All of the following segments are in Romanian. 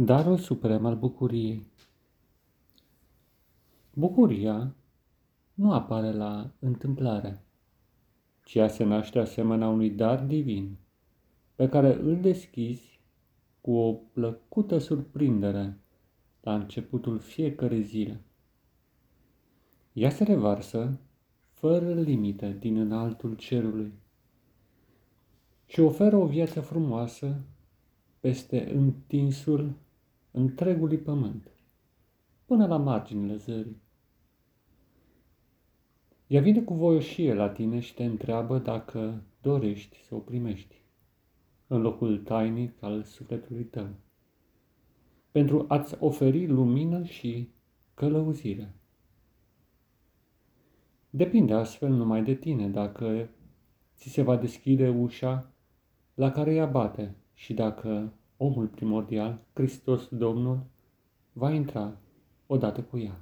Darul suprem al bucuriei. Bucuria nu apare la întâmplare, ci ea se naște asemenea unui dar divin, pe care îl deschizi cu o plăcută surprindere la începutul fiecărei zile. Ea se revarsă fără limite din înaltul cerului și oferă o viață frumoasă peste întinsul întregului pământ, până la marginile zării. Ea vine cu voioșie la tine și te întreabă dacă dorești să o primești în locul tainic al sufletului tău, pentru a-ți oferi lumină și călăuzire. Depinde astfel numai de tine dacă ți se va deschide ușa la care ea bate și dacă omul primordial, Hristos Domnul, va intra odată cu ea.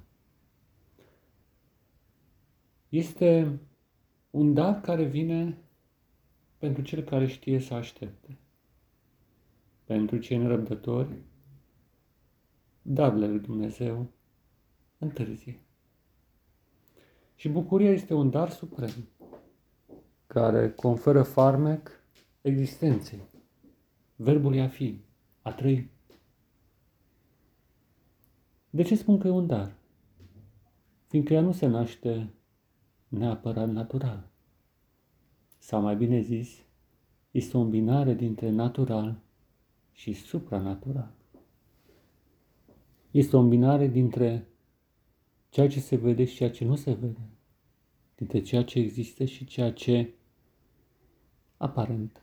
Este un dar care vine pentru cel care știe să aștepte. Pentru cei nerăbdători, darurile lui Dumnezeu întârzie. Și bucuria este un dar suprem care conferă farmec existenței, verbului a fi, a trăi. De ce spun că e un dar? Fiindcă ea nu se naște neapărat natural. Sau mai bine zis, este o îmbinare dintre natural și supranatural. Este o îmbinare dintre ceea ce se vede și ceea ce nu se vede, dintre ceea ce există și ceea ce aparent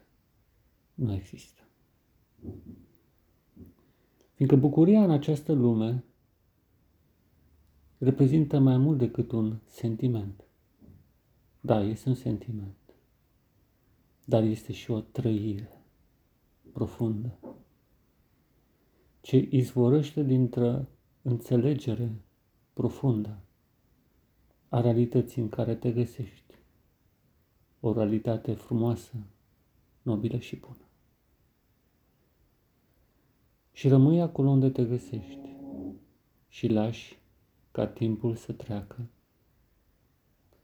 nu există. Fiindcă bucuria în această lume reprezintă mai mult decât un sentiment. Da, este un sentiment, dar este și o trăire profundă ce izvorăște dintr-o înțelegere profundă a realității în care te găsești. O realitate frumoasă, nobilă și bună și rămâi acolo unde te găsești și lași ca timpul să treacă,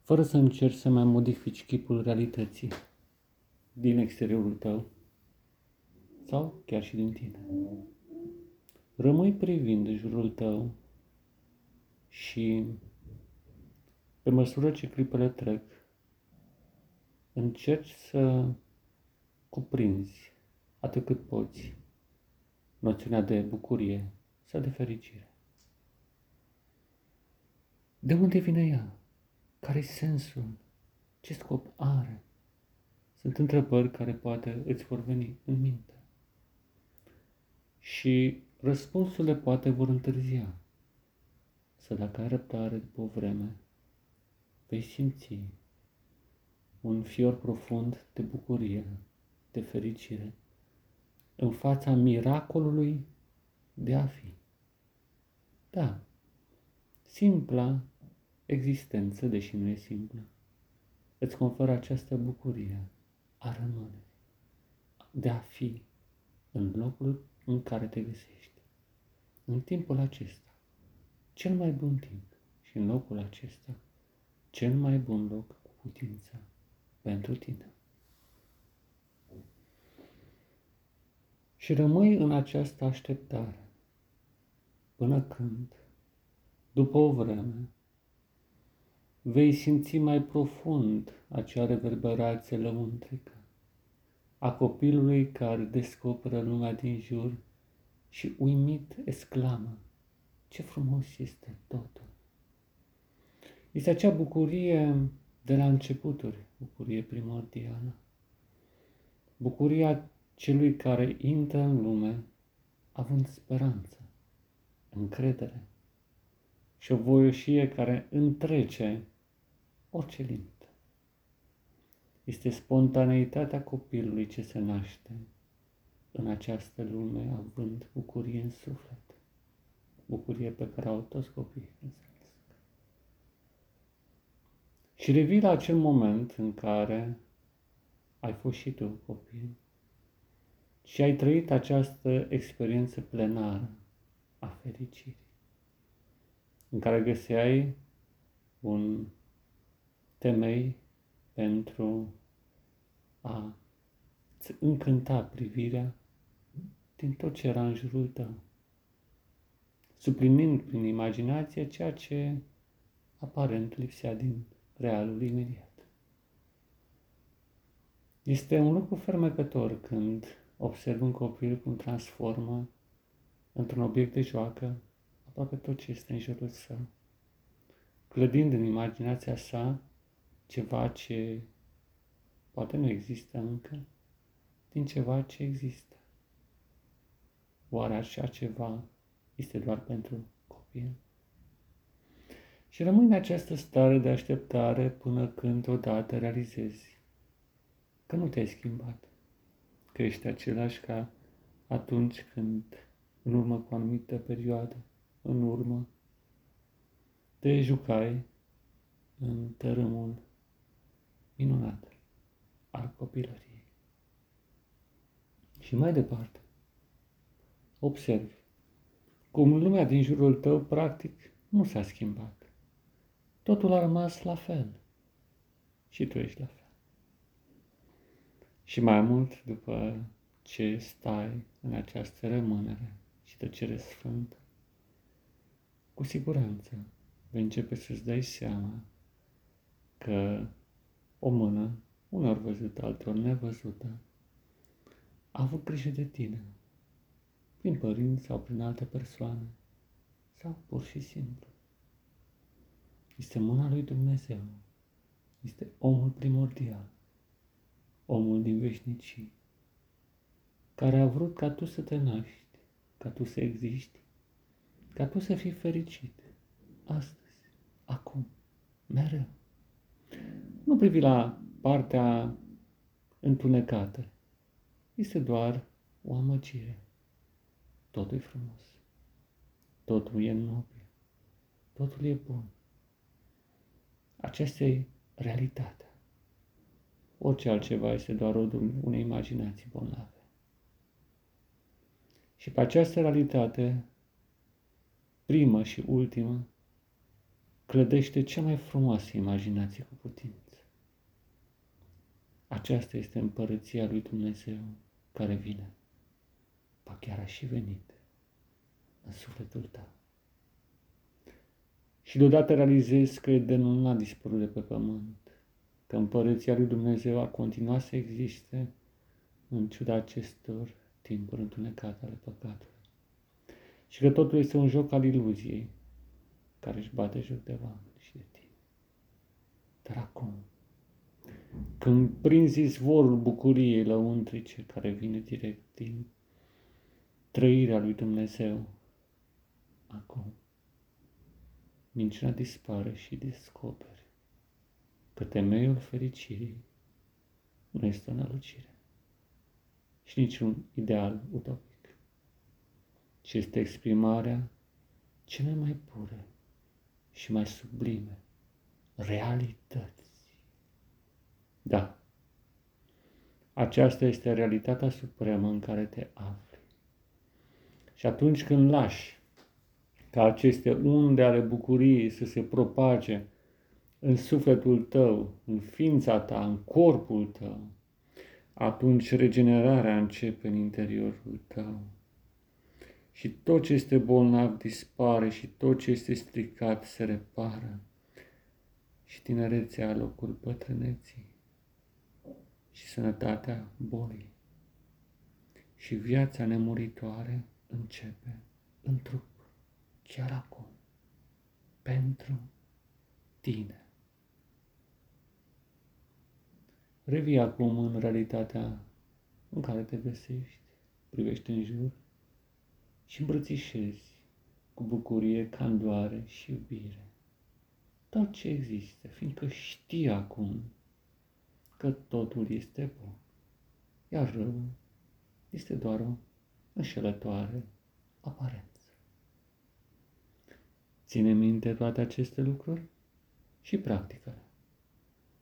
fără să încerci să mai modifici chipul realității din exteriorul tău sau chiar și din tine. Rămâi privind în jurul tău și pe măsură ce clipele trec, încerci să cuprinzi atât cât poți noțiunea de bucurie sau de fericire. De unde vine ea? Care-i sensul? Ce scop are? Sunt întrebări care poate îți vor veni în minte. Și răspunsurile poate vor întârzia. Să dacă ai răbdare după o vreme, vei simți un fior profund de bucurie, de fericire, în fața miracolului de a fi. Da, simpla existență, deși nu e simplă, îți conferă această bucurie a rămâne, de a fi în locul în care te găsești. În timpul acesta, cel mai bun timp și în locul acesta, cel mai bun loc cu putință pentru tine. Și rămâi în această așteptare până când, după o vreme, vei simți mai profund acea reverberație lăuntrică a copilului care descoperă lumea din jur și uimit exclamă, ce frumos este totul. Este acea bucurie de la începuturi, bucurie primordială. Bucuria celui care intră în lume având speranță, încredere și o voioșie care întrece orice limită. Este spontaneitatea copilului ce se naște în această lume având bucurie în suflet, bucurie pe care au toți copiii Și revii la acel moment în care ai fost și tu copil și ai trăit această experiență plenară a fericirii, în care găseai un temei pentru a încânta privirea din tot ce era în jurul tău, suplinind prin imaginație ceea ce aparent lipsea din realul imediat. Este un lucru fermecător când observ un copil cum transformă într-un obiect de joacă aproape tot ce este în jurul său, clădind în imaginația sa ceva ce poate nu există încă, din ceva ce există. Oare așa ceva este doar pentru copil? Și rămâi în această stare de așteptare până când odată realizezi că nu te-ai schimbat, că ești același ca atunci când, în urmă cu o anumită perioadă, în urmă, te jucai în tărâmul minunat al copilăriei. Și mai departe, observi cum lumea din jurul tău practic nu s-a schimbat. Totul a rămas la fel. Și tu ești la fel. Și mai mult, după ce stai în această rămânere și tăcere sfântă, cu siguranță vei începe să-ți dai seama că o mână, unor văzută, altor nevăzută, a avut grijă de tine, prin părinți sau prin alte persoane, sau pur și simplu. Este mâna lui Dumnezeu, este omul primordial omul din veșnicii, care a vrut ca tu să te naști, ca tu să existi, ca tu să fii fericit, astăzi, acum, mereu. Nu privi la partea întunecată. Este doar o amăgire. Totul e frumos. Totul e nobil. Totul e bun. Aceasta e realitatea. Orice altceva este doar rodul unei imaginații bolnave. Și pe această realitate, primă și ultimă, clădește cea mai frumoasă imaginație cu putință. Aceasta este împărăția lui Dumnezeu care vine, pa chiar a și venit în sufletul tău. Și deodată realizezi că Edenul n-a dispărut de pe pământ, că împărăția lui Dumnezeu a continuat să existe în ciuda acestor timpuri întunecate ale păcatului. Și că totul este un joc al iluziei care își bate joc de oameni și de tine. Dar acum, când prinzi izvorul bucuriei lăuntrice care vine direct din trăirea lui Dumnezeu, acum, minciuna dispare și descoperi că temeiul fericirii nu este o nălucire și niciun ideal utopic, ci este exprimarea cele mai pure și mai sublime realități. Da, aceasta este realitatea supremă în care te afli. Și atunci când lași ca aceste unde ale bucuriei să se propage în sufletul tău, în ființa ta, în corpul tău, atunci regenerarea începe în interiorul tău. Și tot ce este bolnav dispare și tot ce este stricat se repară. Și tinerețea locul bătrâneții și sănătatea bolii. Și viața nemuritoare începe în trup, chiar acum, pentru tine. Revii acum în realitatea în care te găsești, privești în jur și îmbrățișezi cu bucurie, candoare și iubire tot ce există, fiindcă știi acum că totul este bun, iar rău este doar o înșelătoare aparență. Ține minte toate aceste lucruri și practică